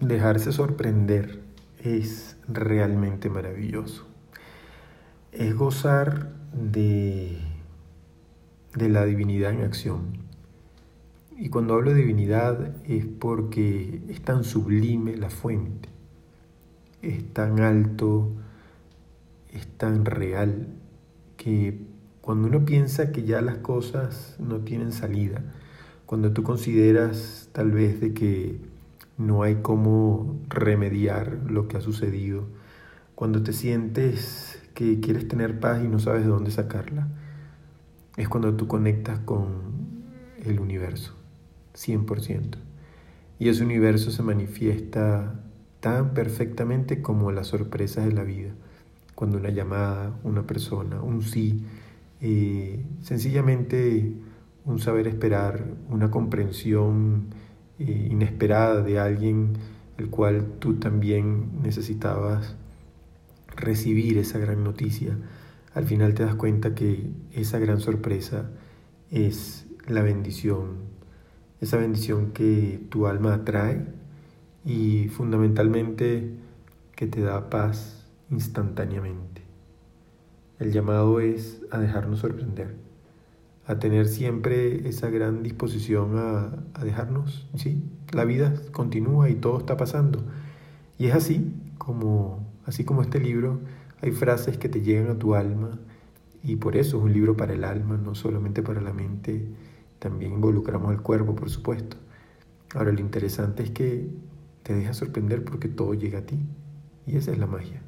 Dejarse sorprender es realmente maravilloso. Es gozar de, de la divinidad en acción. Y cuando hablo de divinidad es porque es tan sublime la fuente, es tan alto, es tan real, que cuando uno piensa que ya las cosas no tienen salida, cuando tú consideras tal vez de que no hay cómo remediar lo que ha sucedido, cuando te sientes que quieres tener paz y no sabes de dónde sacarla, es cuando tú conectas con el universo, 100%. Y ese universo se manifiesta tan perfectamente como las sorpresas de la vida. Cuando una llamada, una persona, un sí, eh, sencillamente un saber esperar, una comprensión eh, inesperada de alguien el cual tú también necesitabas recibir esa gran noticia, al final te das cuenta que esa gran sorpresa es la bendición, esa bendición que tu alma atrae y fundamentalmente que te da paz instantáneamente. El llamado es a dejarnos sorprender, a tener siempre esa gran disposición a, a dejarnos, ¿sí? La vida continúa y todo está pasando. Y es así como Así como este libro, hay frases que te llegan a tu alma y por eso es un libro para el alma, no solamente para la mente, también involucramos al cuerpo, por supuesto. Ahora, lo interesante es que te deja sorprender porque todo llega a ti y esa es la magia.